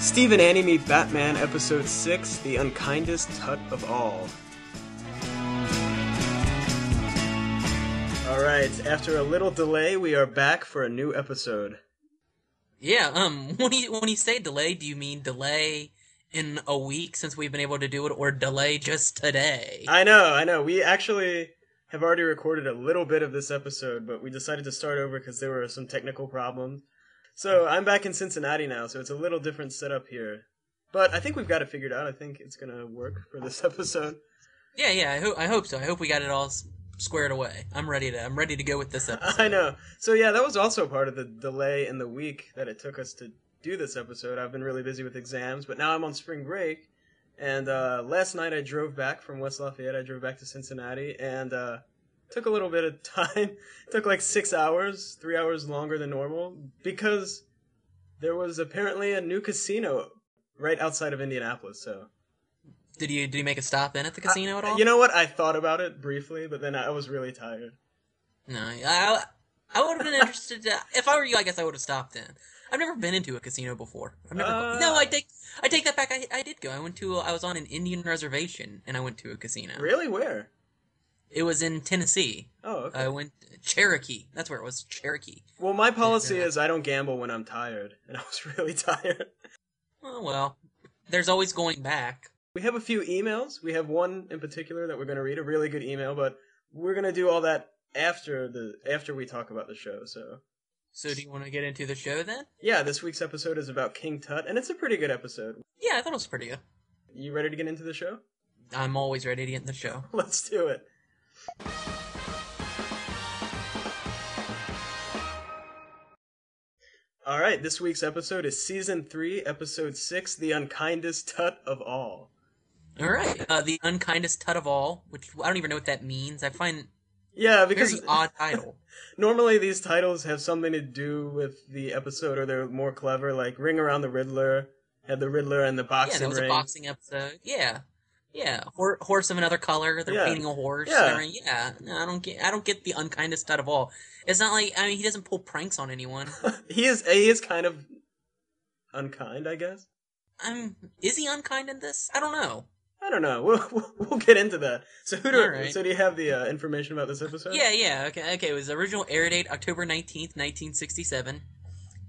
Steve and Andy meet Batman, Episode 6 The Unkindest Tut of All. Alright, after a little delay, we are back for a new episode. Yeah, um, when you when you say delay, do you mean delay in a week since we've been able to do it, or delay just today? I know, I know. We actually have already recorded a little bit of this episode, but we decided to start over because there were some technical problems. So I'm back in Cincinnati now, so it's a little different setup here. But I think we've got it figured out. I think it's gonna work for this episode. Yeah, yeah, I hope I hope so. I hope we got it all s- squared away. I'm ready to I'm ready to go with this episode. I know. So yeah, that was also part of the delay in the week that it took us to do this episode. I've been really busy with exams, but now I'm on spring break. And uh, last night I drove back from West Lafayette. I drove back to Cincinnati, and uh, took a little bit of time. took like six hours, three hours longer than normal, because there was apparently a new casino right outside of Indianapolis. So Did you did you make a stop in at the casino at all? you know what? I thought about it briefly, but then I was really tired. No, I I would have been interested. To, if I were you, I guess I would have stopped in. I've never been into a casino before. I've never. Uh, no, I take I take that back. I I did go. I went to. I was on an Indian reservation and I went to a casino. Really? Where? It was in Tennessee. Oh, uh, okay. I went Cherokee. That's where it was. Cherokee. Well, my policy Yeah. Uh, is I don't gamble when I'm tired, and I was really tired. Oh well. There's always going back. We have a few emails. We have one in particular that we're going to read, a really good email, but we're going to do all that after the after we talk about the show. So, So do you want to get into the show then? yeah, this week's episode is about King Tut, and it's a pretty good episode. Yeah, I thought it was pretty good. You ready to get into the show? I'm always ready to get in the show. Let's do it. All right, this week's episode is season 3, episode 6, The Unkindest Tut of All. All right. Uh, the unkindest tut of all, which I don't even know what that means. I find Yeah, a very because odd title. normally these titles have something to do with the episode or they're more clever like ring around the riddler had the riddler and the boxing. yeah, there was ring a boxing episode. Yeah, yeah. Hor- horse of another color. They're Yeah. painting a horse. Yeah. Yeah. No, I don't get. I don't get the unkindest Tut of all. It's not like I mean he doesn't pull pranks on anyone. he is he is kind of unkind i guess I'm. Is he unkind in this? I don't know. i don't know we'll, we'll, we'll get into that so who do right. so do you have the uh, information about this episode Yeah, yeah. Okay, okay. It was original air date October nineteenth, nineteen sixty-seven.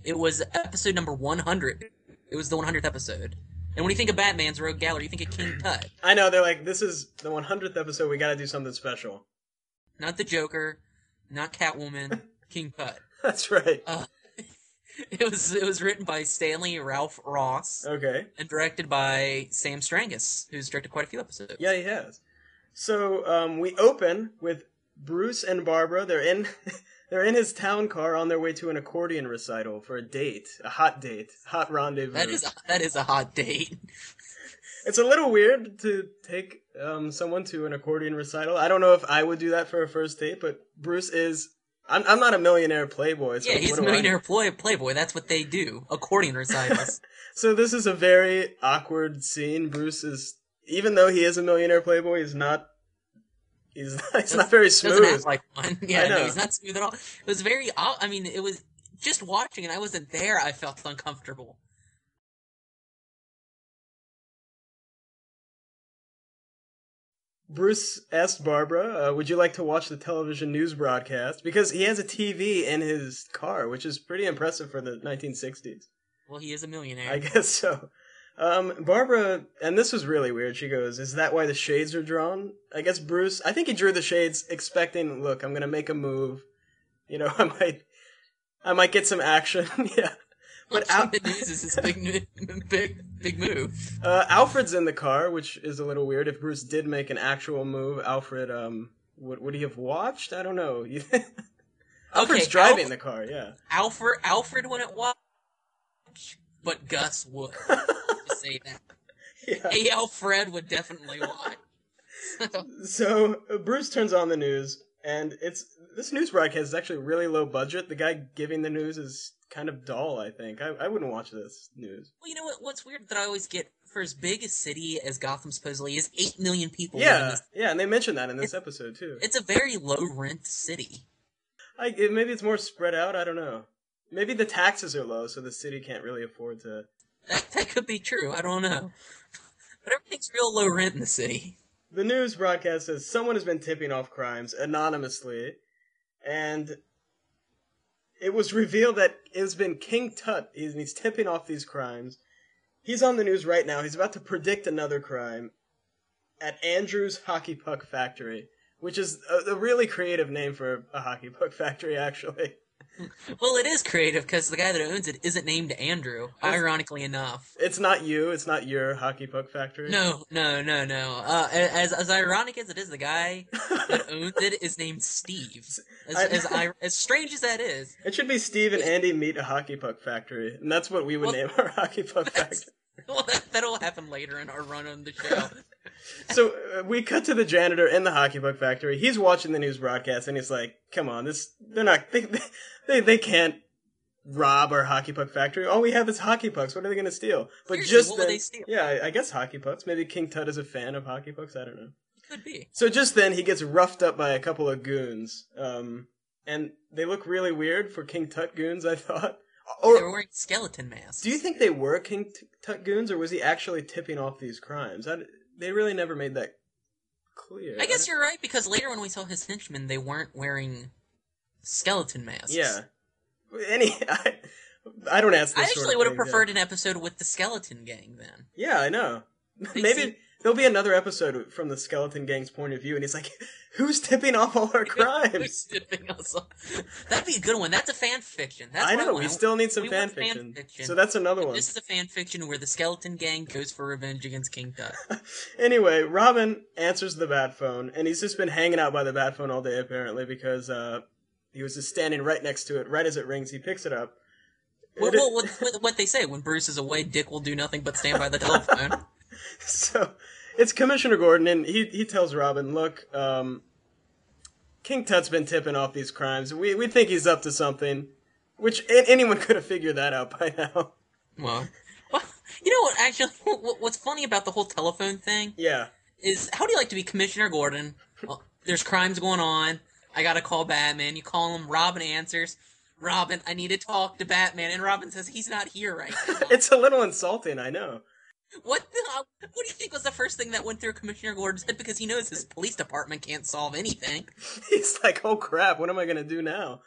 It was episode number one hundred. It was the one hundredth episode. And when you think of Batman's Rogue Gallery, you think of King Tut, i know they're like this is the 100th episode we gotta do something special not the Joker, not Catwoman, King Tut. that's right Uh, it was it was written by Stanley Ralph Ross okay and directed by Sam Strangis, who's directed quite a few episodes. Yeah, he has. So um, we open with Bruce and Barbara. They're in they're in his town car on their way to an accordion recital for a date, a hot date, hot rendezvous. That is a, that is a hot date. It's a little weird to take um, someone to an accordion recital. I don't know if I would do that for a first date, but Bruce is. I'm, I'm not a millionaire playboy. So yeah, he's a millionaire play, playboy. That's what they do. Accordion recitals. So this is a very awkward scene. Bruce is, even though he is a millionaire playboy, he's not. He's not, he's not very Doesn't smooth. act like one. Yeah, no, he's not smooth at all. It was very. I mean, it was just watching, and I wasn't there. I felt uncomfortable. Bruce asked Barbara, uh, "Would you like to watch the television news broadcast?" Because he has a TV in his car, which is pretty impressive for the 1960s. Well, he is a millionaire. I guess so. Um, Barbara, and this was really weird. She goes, "Is that why the shades are drawn?" I guess Bruce. I think he drew the shades, expecting, "Look, I'm gonna make a move. You know, I might, I might get some action." yeah. But Al- is his big, big, big move. Uh, Alfred's in the car, which is a little weird. If Bruce did make an actual move, Alfred, um, would would he have watched? I don't know. Alfred's Okay, driving Alf- the car, yeah. Alfred, Alfred wouldn't watch, but Gus would. Say that. yeah. Hey, Alfred would definitely watch. So uh, Bruce turns on the news, and it's this news broadcast is actually really low budget. The guy giving the news is kind of dull. I think I, I wouldn't watch this news. Well, you know what? What's weird that I always get for as big a city as Gotham supposedly is, eight million people. Yeah, yeah, and they mentioned that in this episode too. it's a very low rent city. I, maybe it's more spread out. I don't know. Maybe the taxes are low, so the city can't really afford to That, that could be true. I don't know. But everything's real low rent in the city. The news broadcast says someone has been tipping off crimes anonymously, and it was revealed that it's been King Tut. He's, he's tipping off these crimes. He's on the news right now. He's about to predict another crime at Andrew's Hockey Puck Factory, which is a, a really creative name for a hockey puck factory, actually. Well, it is creative because the guy that owns it isn't named Andrew. Ironically enough. It's not you. It's not your hockey puck factory. No, no, no, no. Uh, as as ironic as it is, the guy that owns it is named Steve. As I- as, I, as strange as that is, It should be Steve and Andy meet a hockey puck factory, and that's what we would Well, name our hockey puck factory. well, that, that'll happen later in our run on the show. So uh, we cut to the janitor in the hockey puck factory. He's watching the news broadcast, and he's like, "Come on, this they're not they they, they can't rob our hockey puck factory. All we have is hockey pucks. What are they going to steal?" But Seriously, just then, they steal? yeah, I, I guess hockey pucks. Maybe King Tut is a fan of hockey pucks. I don't know. Could be. So just then, he gets roughed up by a couple of goons, um, and they look really weird for King Tut goons. I thought. They were wearing skeleton masks. do you think they were King Tut goons, or was he actually tipping off these crimes? I, they really never made that clear. I guess you're right because later when we saw his henchmen, they weren't wearing skeleton masks. Yeah. Any, I, I don't ask. This I sort actually of would have preferred an episode with the skeleton gang then. Yeah, I know. Maybe seem- there'll be another episode from the skeleton gang's point of view, and he's like, "Who's tipping off all our crimes?" Who's tipping us off? That'd be a good one. That's a fan fiction. That's I know. want. We still need some we fan want fan fiction. fiction. So that's another one. This is a fan fiction where the skeleton gang goes for revenge against King Tut. anyway, Robin answers the bat phone, and he's just been hanging out by the bat phone all day apparently because uh, he was just standing right next to it. Right as it rings, he picks it up. Well, well, what- what they say when Bruce is away, Dick will do nothing but stand by the telephone. so it's Commissioner Gordon, and he he tells Robin, "Look, um, King Tut's been tipping off these crimes. We we think he's up to something, which a- anyone could have figured that out by now." well, well, you know what? Actually, what, what's funny about the whole telephone thing Yeah, is how do you like to be Commissioner Gordon? Well, there's crimes going on. I gotta call Batman. You call him. Robin answers. Robin, I need to talk to Batman, and Robin says he's not here right now. it's a little insulting, I know. What the, what do you think was the first thing that went through Commissioner Gordon's head? Because he knows his police department can't solve anything. He's like, "Oh crap, what am I gonna do now?"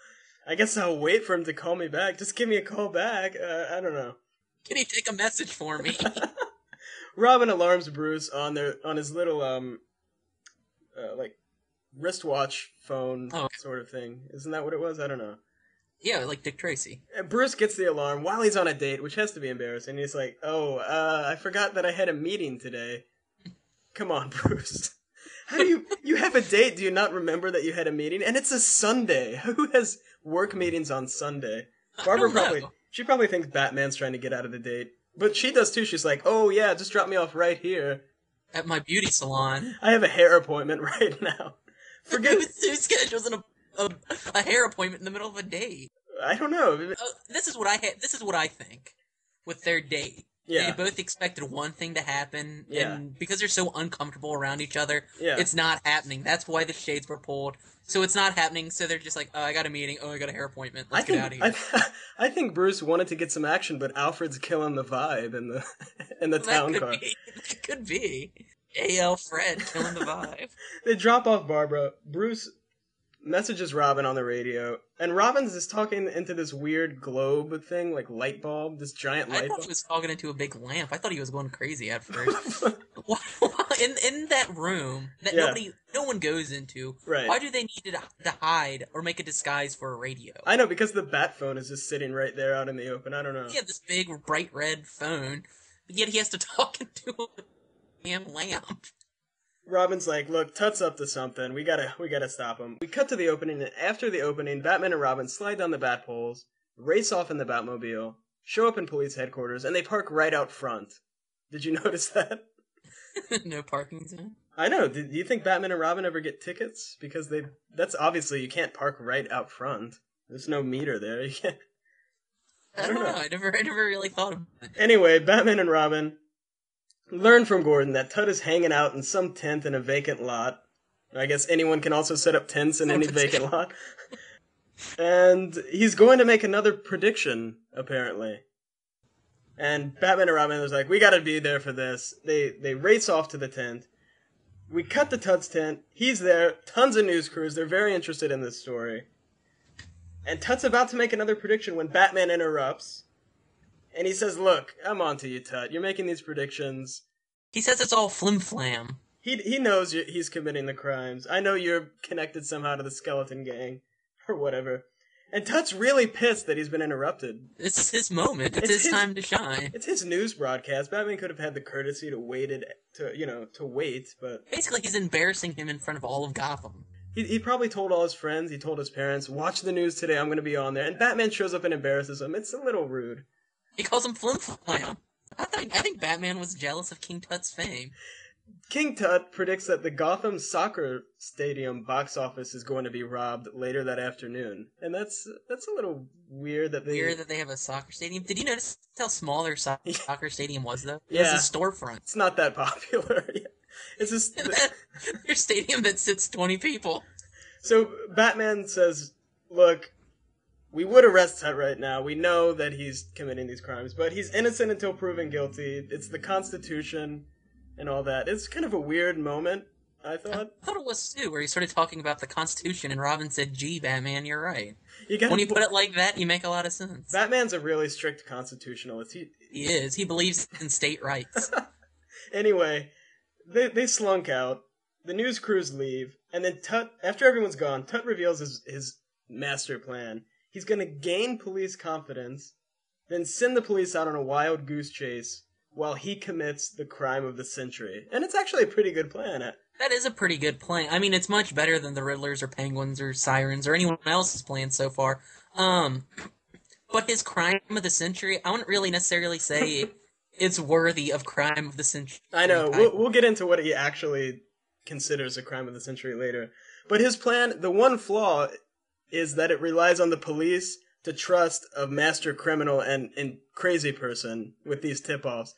I guess I'll wait for him to call me back. Just give me a call back. Uh, I don't know. Can he take a message for me? Robin alarms Bruce on their on his little um, uh, like wristwatch phone Oh, okay. sort of thing. Isn't that what it was? I don't know. Yeah, like Dick Tracy. Bruce gets the alarm while he's on a date, which has to be embarrassing. He's like, "Oh, uh, I forgot that I had a meeting today." Come on, Bruce. How do you you have a date? Do you not remember that you had a meeting? And it's a Sunday. Who has work meetings on Sunday? Barbara know. probably she probably thinks Batman's trying to get out of the date, but she does too. She's like, "Oh yeah, just drop me off right here. At my beauty salon. I have a hair appointment right now." Forget. who, who schedules an, a, a hair appointment in the middle of a day. I don't know. Uh, this is what I ha- this is what I think with their date. Yeah. They both expected one thing to happen, Yeah. and because they're so uncomfortable around each other, Yeah. it's not happening. That's why the shades were pulled. So it's not happening. So they're just like, "Oh, I got a meeting. Oh, I got a hair appointment. Let's think get out of here." I, I think Bruce wanted to get some action, but Alfred's killing the vibe in the in the that town car. be. That could be. A.L. Fred killing the vibe. They drop off Barbara. Bruce messages Robin on the radio, and Robin's just talking into this weird globe thing, like light bulb, this giant light I thought bulb. he was talking into a big lamp. I thought he was going crazy at first. In in that room that Yeah. nobody, no one goes into. Right. Why do they need to, to hide or make a disguise for a radio? I know because the bat phone is just sitting right there out in the open. I don't know. He had this big bright red phone, but yet he has to talk into a damn lamp. Robin's like, "Look, Tut's up to something. We gotta, we gotta stop him." We cut to the opening, and after the opening, Batman and Robin slide down the bat poles, race off in the Batmobile, show up in police headquarters, and they park right out front. Did you notice that? no parking zone. I know. Do, you think Batman and Robin ever get tickets? Because they, that's obviously you can't park right out front. There's no meter there. You can't. I don't ah, know. I never, I never really thought of it. Anyway, Batman and Robin learn from Gordon that Tut is hanging out in some tent in a vacant lot. I guess anyone can also set up tents in any vacant lot. And he's going to make another prediction, apparently. And Batman and Robin was like, "We got to be there for this." They they race off to the tent. We cut to Tut's tent. He's there. Tons of news crews. They're very interested in this story. And Tut's about to make another prediction when Batman interrupts. And he says, Look, I'm on to you, Tut. You're making these predictions. He says it's all flim flam. He, he knows he's committing the crimes. I know you're connected somehow to the skeleton gang. Or whatever. And Tut's really pissed that he's been interrupted. It's his moment. It's, It's his, his- time to shine. It's his news broadcast. Batman could have had the courtesy to waited to you know to wait, but Basically, he's embarrassing him in front of all of Gotham. he, he probably told all his friends. He told his parents, "Watch the news today. I'm going to be on there." And Batman shows up and embarrasses him. It's a little rude. He calls him flim flam. I think I think Batman was jealous of King Tut's fame. King Tut predicts that the Gotham Soccer Stadium box office is going to be robbed later that afternoon, and that's that's a little weird that they. Weird that they have a soccer stadium. Did you notice how small their so- soccer stadium was, though? It Yeah. was a storefront. It's not that popular. it's just Their stadium that sits 20 people. so Batman says, "Look, we would arrest Tut right now. We know that he's committing these crimes, but he's innocent until proven guilty. It's the Constitution and all that. It's kind of a weird moment." I thought I thought it was too, where he started talking about the Constitution, and Robin said, "Gee, Batman, you're right." you When you put it like that, you make a lot of sense. Batman's a really strict constitutionalist. He, He is. He believes in state rights. Anyway, they they slunk out. The news crews leave, and then Tut, after everyone's gone, Tut reveals his his master plan. He's gonna gain police confidence, then send the police out on a wild goose chase while he commits the crime of the century. And it's actually a pretty good plan. That is a pretty good plan. I mean, it's much better than the Riddlers or Penguins or Sirens or anyone else's plan so far. Um, but his crime of the century, I wouldn't really necessarily say it's worthy of crime of the century. I know. We'll, we'll get into what he actually considers a crime of the century later. But his plan, the one flaw is that it relies on the police to trust a master criminal and, and crazy person with these tip offs.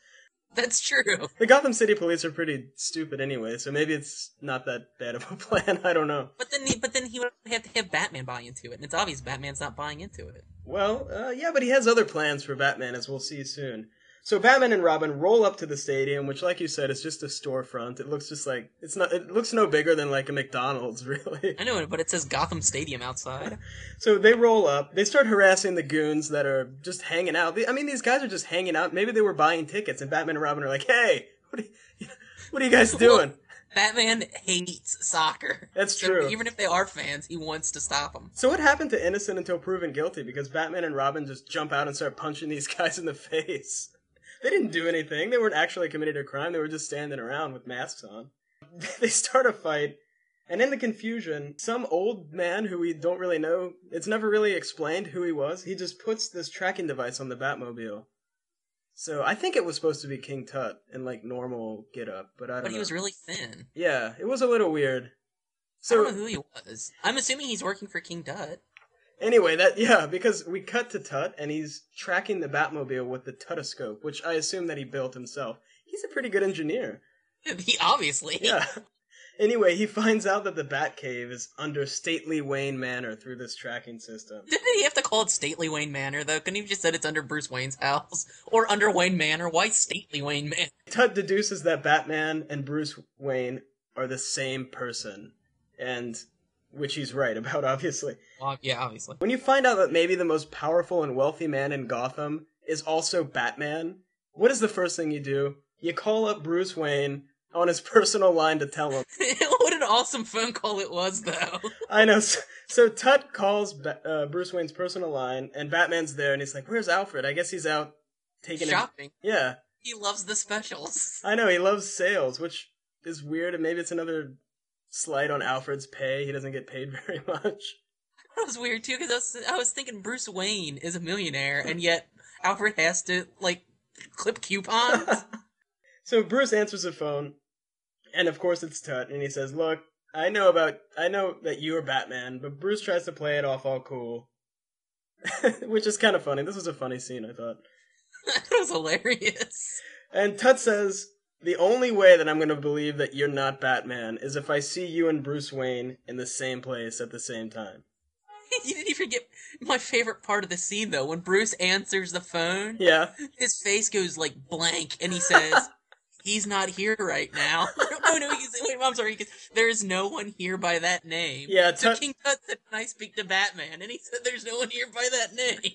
That's true. The Gotham City police are pretty stupid anyway, so maybe it's not that bad of a plan. I don't know. But then, he, but then he would have to have Batman buy into it, and it's obvious Batman's not buying into it. Well, uh, yeah, but he has other plans for Batman, as we'll see soon. So Batman and Robin roll up to the stadium, which, like you said, is just a storefront. It looks just like it's not. It looks no bigger than like a McDonald's, really. I know, but it says Gotham Stadium outside. So they roll up. They start harassing the goons that are just hanging out. I mean, these guys are just hanging out. Maybe they were buying tickets, and Batman and Robin are like, "Hey, what are you, what are you guys doing?" Batman hates soccer. That's So true. even if they are fans, he wants to stop them. So what happened to innocent until proven guilty? Because Batman and Robin just jump out and start punching these guys in the face. They didn't do anything. They weren't actually committed a crime. They were just standing around with masks on. they start a fight, and in the confusion, some old man who we don't really know, it's never really explained who he was, he just puts this tracking device on the Batmobile. So I think it was supposed to be King Tut in like normal get up, but I don't But know. he was really thin. yeah, it was a little weird. So, I don't know who he was. I'm assuming he's working for King Tut. Anyway, that yeah, because we cut to Tut and he's tracking the Batmobile with the Tutoscope, which I assume that he built himself. He's a pretty good engineer. He obviously. Yeah. Anyway, he finds out that the Batcave is under Stately Wayne Manor through this tracking system. Didn't he have to call it Stately Wayne Manor though? Couldn't he have just said it's under Bruce Wayne's house or under Wayne Manor? Why Stately Wayne Manor? Tut deduces that Batman and Bruce Wayne are the same person, and which he's right about, obviously. Well, yeah, obviously. When you find out that maybe the most powerful and wealthy man in Gotham is also Batman, what is the first thing you do? You call up Bruce Wayne on his personal line to tell him. what an awesome phone call it was, though. I know. So, so Tut calls ba- uh, Bruce Wayne's personal line, and Batman's there, and he's like, "Where's Alfred? I guess he's out taking a Shopping. Yeah, He loves the specials. I know. He loves sales, which is weird, and maybe it's another slight on Alfred's pay. He doesn't get paid very much. That was weird too, because I was, I was thinking Bruce Wayne is a millionaire, and yet Alfred has to like clip coupons. So Bruce answers the phone, and of course it's Tut, and he says, "Look, I know about, I know that you are Batman, but Bruce tries to play it off all cool." Which is kind of funny. This was a funny scene, I thought. it was hilarious. And Tut says, The only way that I'm going to believe that you're not Batman is if I see you and Bruce Wayne in the same place at the same time. you didn't even get my favorite part of the scene though. When Bruce answers the phone, Yeah. his face goes like blank, and he says, "He's not here right now." no, no, he's, wait, I'm sorry. He goes, There's no one here by that name. Yeah, So King Tut said, "Can I speak to Batman?" And he said, "There's no one here by that name."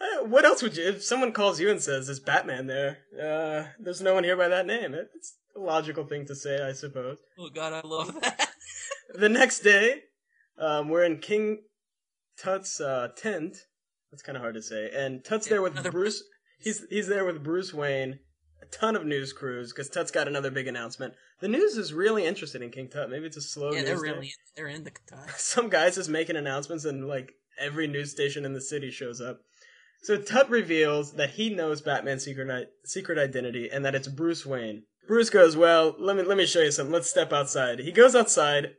Uh, What else would you, if someone calls you and says, is Batman there? Uh, there's no one here by that name. It's a logical thing to say, I suppose. oh God, I love that. The next day, um, we're in King Tut's, uh, tent. That's kind of hard to say. And Tut's there with Another- Bruce. He's, he's there with Bruce Wayne. A ton of news crews, because Tut's got another big announcement. The news is really interested in King Tut. Maybe it's a slow yeah, news they're day. really they're in the Tut. some guys just making announcements and like every news station in the city shows up. So Tut reveals that he knows Batman's secret secret identity and that it's Bruce Wayne. Bruce goes, "Well, let me let me show you something. Let's step outside." He goes outside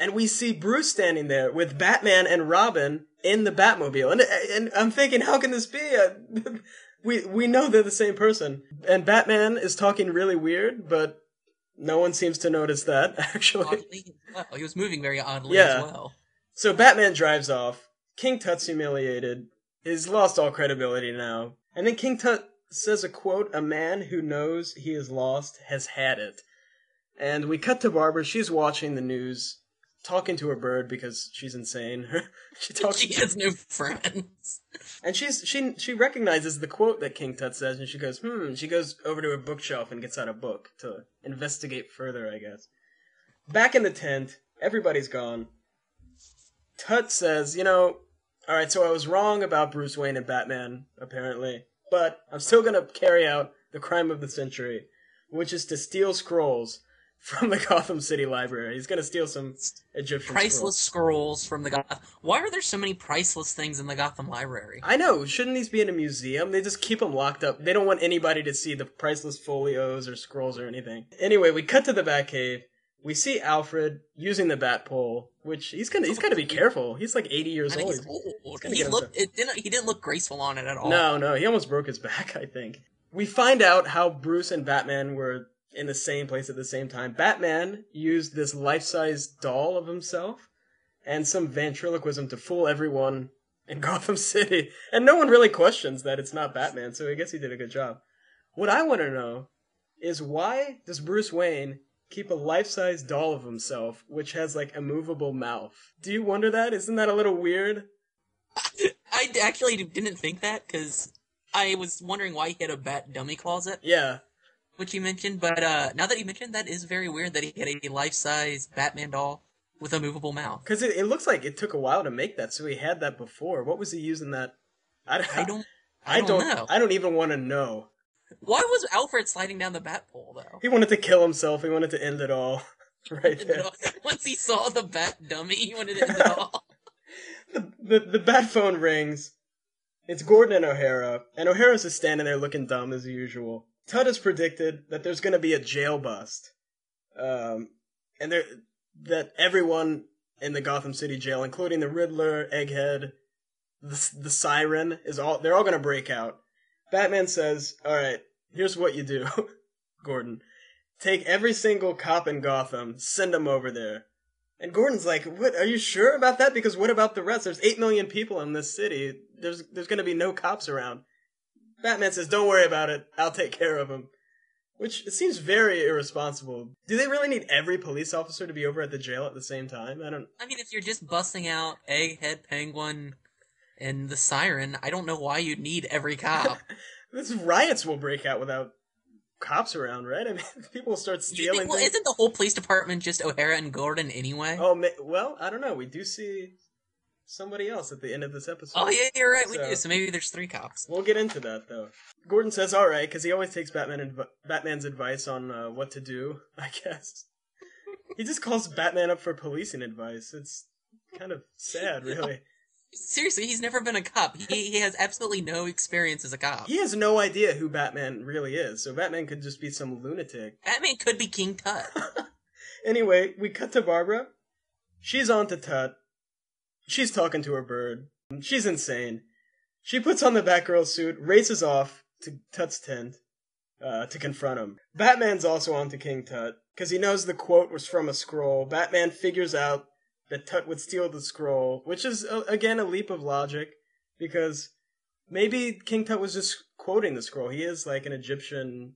and we see Bruce standing there with Batman and Robin in the Batmobile. And and I'm thinking, how can this be? Uh, we we know they're the same person. And Batman is talking really weird, but no one seems to notice that actually. Oddly, well. he was moving very oddly Yeah. as well. So Batman drives off. King Tut's humiliated. He's lost all credibility now. And then King Tut says a quote, a man who knows he is lost has had it. And we cut to Barbara. She's watching the news, talking to her bird because she's insane. she talks She has no friends. and she's she she recognizes the quote that King Tut says and she goes, "Hmm." She goes over to her bookshelf and gets out a book to investigate further, I guess. Back in the tent, everybody's gone. Tut says, "You know, all right, so I was wrong about Bruce Wayne and Batman apparently, but I'm still going to carry out the crime of the century, which is to steal scrolls from the Gotham City Library. He's going to steal some Egyptian Priceless scrolls. scrolls from the Gotham. Why are there so many priceless things in the Gotham Library? I know. Shouldn't these be in a museum? They just keep them locked up. They don't want anybody to see the priceless folios or scrolls or anything. Anyway, we cut to the Batcave. We see Alfred using the bat pole, which he's gonna he's got to be careful. He's like 80 years old. he's old. gonna He looked. It didn't. He didn't look graceful on it at all. No, no, he almost broke his back. I think. We find out how Bruce and Batman were in the same place at the same time. Batman used this life-size doll of himself and some ventriloquism to fool everyone in Gotham City, and no one really questions that it's not Batman. So I guess he did a good job. What I want to know is why does Bruce Wayne keep a life-size doll of himself which has like a movable mouth? Do you wonder that? Isn't that a little weird? I actually didn't think that because I was wondering why he had a bat dummy closet, Yeah. which you mentioned. But uh, now that you mentioned, that is very weird that he had a life-size Batman doll with a movable mouth. Because it, it looks like it took a while to make that, so he had that before. What was he using that? I, I don't. I I don't. don't know. I don't even want to know. Why was Alfred sliding down the bat pole though? He wanted to kill himself. He wanted to end it all. right there. Once he saw the bat dummy, he wanted to end it all. the, the the bat phone rings. It's Gordon and O'Hara, and O'Hara's just standing there looking dumb as usual. Tut has predicted that there's going to be a jail bust, um, and there that everyone in the Gotham City jail, including the Riddler, Egghead, the the Siren, is all they're all going to break out. Batman says, "All right, here's what you do, Gordon. Take every single cop in Gotham, send them over there." And Gordon's like, "What? Are you sure about that? Because what about the rest? There's eight million people in this city. There's there's going to be no cops around." Batman says, "Don't worry about it. I'll take care of him." Which it seems very irresponsible. Do they really need every police officer to be over at the jail at the same time? I don't. I mean, if you're just busting out Egghead, Penguin, and the Siren, I don't know why you'd need every cop. This riots will break out without cops around, right? I mean, people will start stealing think- well, isn't the whole police department just O'Hara and Gordon anyway? Oh, ma- well, I don't know. We do see somebody else at the end of this episode. Oh, yeah, you're right. We So- do. So maybe there's three cops. We'll get into that though. Gordon says, "All right," because he always takes Batman adv- Batman's advice on uh, what to do. I guess he just calls Batman up for policing advice. It's kind of sad, really. Seriously, he's never been a cop. He he has absolutely no experience as a cop. He has no idea who Batman really is, so Batman could just be some lunatic. Batman could be King Tut. Anyway, we cut to Barbara. She's on to Tut. She's talking to her bird. She's insane. She puts on the Batgirl suit, races off to Tut's tent uh, to confront him. Batman's also on to King Tut because he knows the quote was from a scroll. Batman figures out that Tut would steal the scroll, which is uh, again a leap of logic because maybe King Tut was just quoting the scroll. He is like an Egyptian.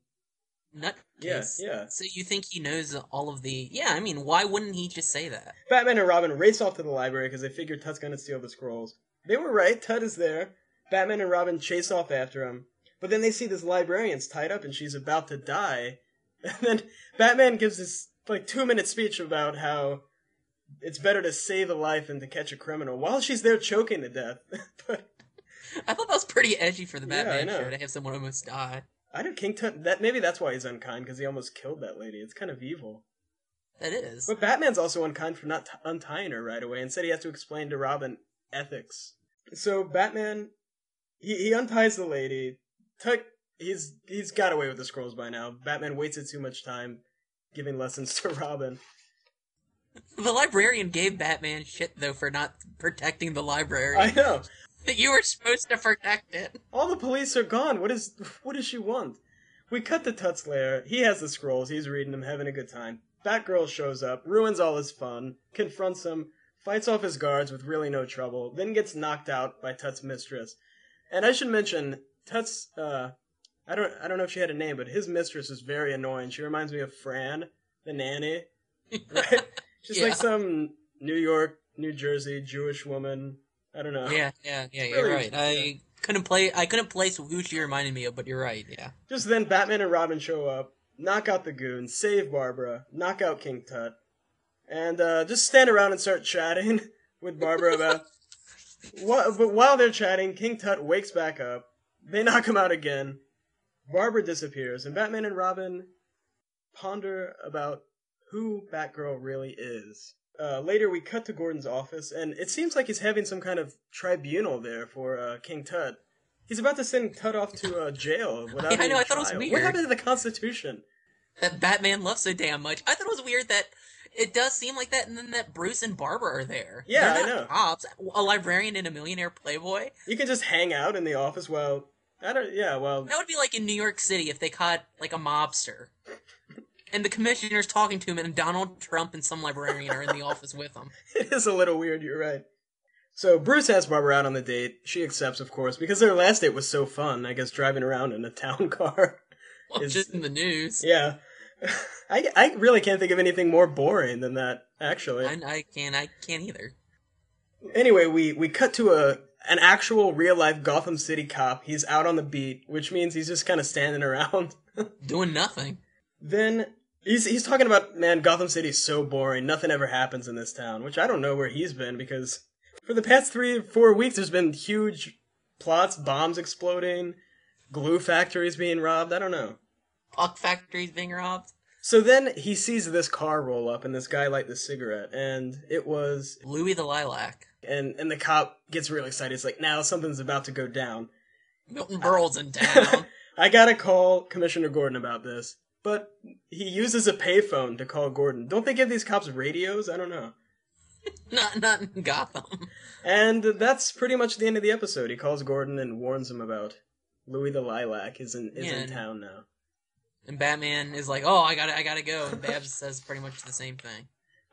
Nut. Yeah, yeah. So you think he knows all of the? Yeah, I mean, why wouldn't he just say that? Batman and Robin race off to the library because they figure Tut's gonna steal the scrolls. They were right. Tut is there. Batman and Robin chase off after him, but then they see this librarian's tied up and she's about to die. And then Batman gives this like two minute speech about how it's better to save a life than to catch a criminal while she's there choking to death. but I thought that was pretty edgy for the Batman know. show to have someone almost die. I know King Tut. That maybe that's why he's unkind because he almost killed that lady. It's kind of evil. That is. But Batman's also unkind for not t- untying her right away. Instead, he has to explain to Robin ethics. So Batman, he, he unties the lady. Tut, he's he's got away with the scrolls by now. Batman wasted too much time giving lessons to Robin. The librarian gave Batman shit though for not protecting the library. I know. You were supposed to protect it. All the police are gone. What is what does she want? We cut to Tut's lair. He has the scrolls. He's reading them, having a good time. Batgirl shows up, ruins all his fun, confronts him, fights off his guards with really no trouble, then gets knocked out by Tut's mistress. And I should mention Tut's. Uh, I don't. I don't know if she had a name, but his mistress is very annoying. She reminds me of Fran, the nanny. Right? She's Yeah. like some New York, New Jersey Jewish woman. I don't know. Yeah, yeah, yeah. You're right. I yeah. couldn't play. I couldn't place who she reminded me of, but you're right. Yeah. Just then, Batman and Robin show up, knock out the goon, save Barbara, knock out King Tut, and uh, just stand around and start chatting with Barbara about. what, but while they're chatting, King Tut wakes back up. They knock him out again. Barbara disappears, and Batman and Robin ponder about who Batgirl really is. Uh, later, we cut to Gordon's office, and it seems like he's having some kind of tribunal there for uh, King Tut. He's about to send Tut off to uh, jail without Yeah, I know, I thought it was trial. What happened to the Constitution? That Batman loves so damn much. I thought it was weird that it does seem like that, and then that Bruce and Barbara are there. Yeah, They're I know. Cops, a librarian and a millionaire playboy. You can just hang out in the office while I don't. Yeah, well, That would be like in New York City if they caught like a mobster, and the commissioner's talking to him, and Donald Trump and some librarian are in the office with him. it is a little weird. You're right. So Bruce asks Barbara out on the date. She accepts, of course, because their last date was so fun. I guess driving around in a town car. Well, Is- just in the news. yeah, I I really can't think of anything more boring than that. Actually, I, I can't. I can't either. Anyway, we we cut to a an actual real life Gotham City cop. He's out on the beat, which means he's just kind of standing around. Doing nothing. then he's he's talking about man, Gotham City's so boring. Nothing ever happens in this town, which I don't know where he's been because for the past three four weeks there's been huge plots, bombs exploding, glue factories being robbed. I don't know. Puck factories being robbed. So then he sees this car roll up and this guy light the cigarette, and it was Louis the Lilac. and and the cop gets really excited. It's like now something's about to go down. Milton Berle's in town. I gotta call Commissioner Gordon about this. But he uses a payphone to call Gordon. Don't they give these cops radios? I don't know. not not in Gotham. And that's pretty much the end of the episode. He calls Gordon and warns him about Louis the Lilac is in is Yeah, in town now. And Batman is like, "Oh, I gotta, I gotta go." And Babs says pretty much the same thing.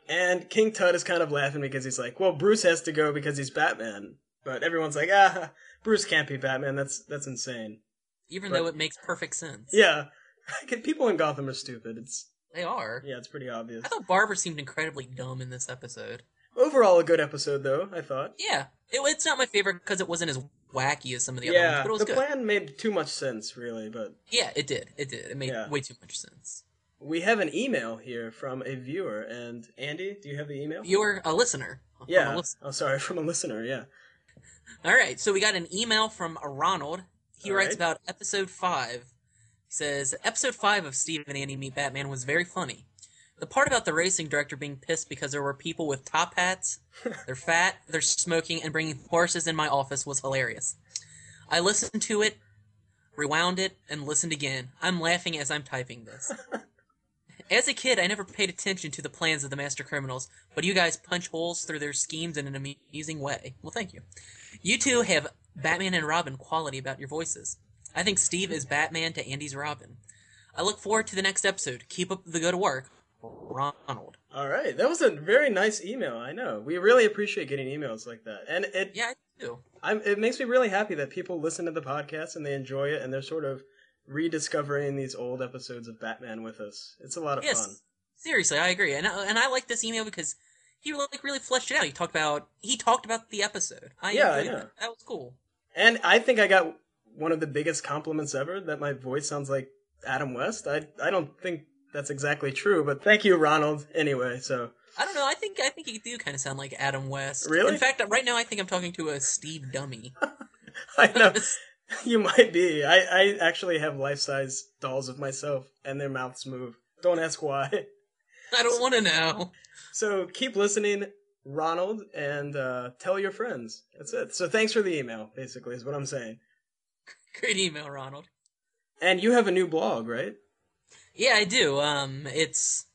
And King Tut is kind of laughing because he's like, "Well, Bruce has to go because he's Batman." But everyone's like, "Ah, Bruce can't be Batman. That's that's insane." Even Right. though it makes perfect sense. Yeah, people in Gotham are stupid. It's They are. yeah, it's pretty obvious. I thought Barbara seemed incredibly dumb in this episode. Overall, a good episode though. I thought. Yeah, it, it's not my favorite because it wasn't as wacky as some of the other ones, Yeah, but it was the good. plan made too much sense, really. But Yeah, it did. It did. It made Yeah. way too much sense. we have an email here from a viewer, and Andy, do you have the email? You were a listener. yeah. A lis- Oh, sorry, from a listener. Yeah. All right, so we got an email from Ronald. He All writes right. about episode five. He says episode five of Steve and Andy Meet Batman was very funny. The part about the racing director being pissed because there were people with top hats, they're fat, they're smoking, and bringing horses in my office was hilarious. I listened to it, rewound it, and listened again. I'm laughing as I'm typing this. As a kid, I never paid attention to the plans of the master criminals, but you guys punch holes through their schemes in an amusing way. Well, thank you. You two have Batman and Robin quality about your voices. I think Steve is Batman to Andy's Robin. I look forward to the next episode. Keep up the good work. Ronald. All right, that was a very nice email. I know we really appreciate getting emails like that, and it Yeah, I do. I'm, it makes me really happy that people listen to the podcast and they enjoy it, and they're sort of rediscovering these old episodes of Batman with us. It's a lot of Yes, fun. seriously, I agree, and I- and I like this email because he like really fleshed it out. He talked about he talked about the episode. I Yeah, I know. That. that was cool. And I think I got one of the biggest compliments ever that my voice sounds like Adam West. I I don't think that's exactly true, but thank you, Ronald. Anyway, so I don't know. I think I think you do kind of sound like Adam West. Really? In fact, right now I think I'm talking to a Steve Dummy. I know you might be. I I actually have life size dolls of myself, and their mouths move. Don't ask why. I don't want to know. So keep listening, Ronald, and uh, tell your friends. That's it. So thanks for the email. Basically, is what I'm saying. Great email, Ronald. And you have a new blog, right? Yeah, I do. Um, it's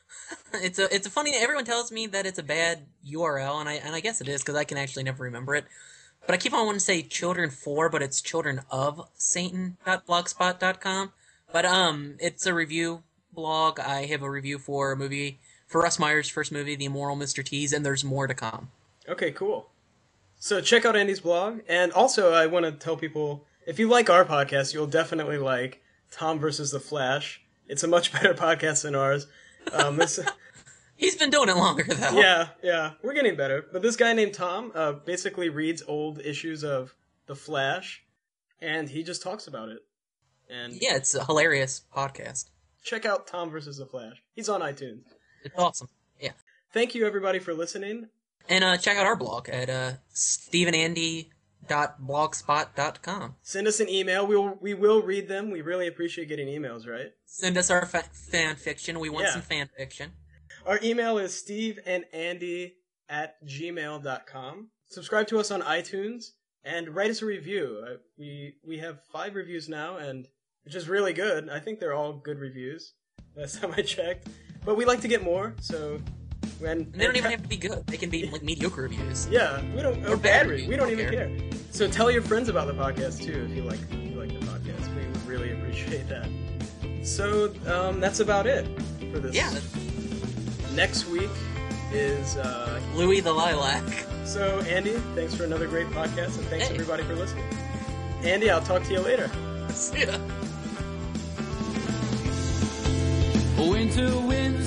it's a it's a funny. Everyone tells me that it's a bad URL, and I and I guess it is because I can actually never remember it. But I keep on wanting to say children for, but it's children of Satan.blogspot.com. But um, it's a review blog. I have a review for a movie for Russ Meyer's first movie, The Immoral Mr. Teas, and there's more to come. Okay, cool. So check out Andy's blog, and also I want to tell people if you like our podcast, you'll definitely like Tom versus the Flash. It's a much better podcast than ours. Um, this, He's been doing it longer though. yeah, yeah, we're getting better. But this guy named Tom uh, basically reads old issues of the Flash, and he just talks about it. And yeah, it's a hilarious podcast. check out Tom versus the Flash. He's on iTunes. It's awesome. Yeah. Thank you everybody for listening. And uh, check out our blog at uh, stephenandy.blogspot.com. Send us an email. We will we will read them. We really appreciate getting emails, right? Send us our fa- fan fiction. We want Yeah. some fan fiction. Our email is steve and andy at gmail.com. Subscribe to us on iTunes and write us a review. Uh, we we have five reviews now, and which is really good. I think they're all good reviews. Last time I checked, but we like to get more. So when And they don't even have to be good. They can be like mediocre reviews. yeah, we don't or, Or bad bad reviews. reviews, We don't don't even care. So tell your friends about the podcast too if you like if you like the podcast. We would really appreciate that. So um, that's about it for this. Yeah, Next week is uh, Louis the Lilac. so Andy. Thanks for another great podcast, and thanks Hey. everybody for listening. Andy, I'll talk to you later. See ya. Winter wind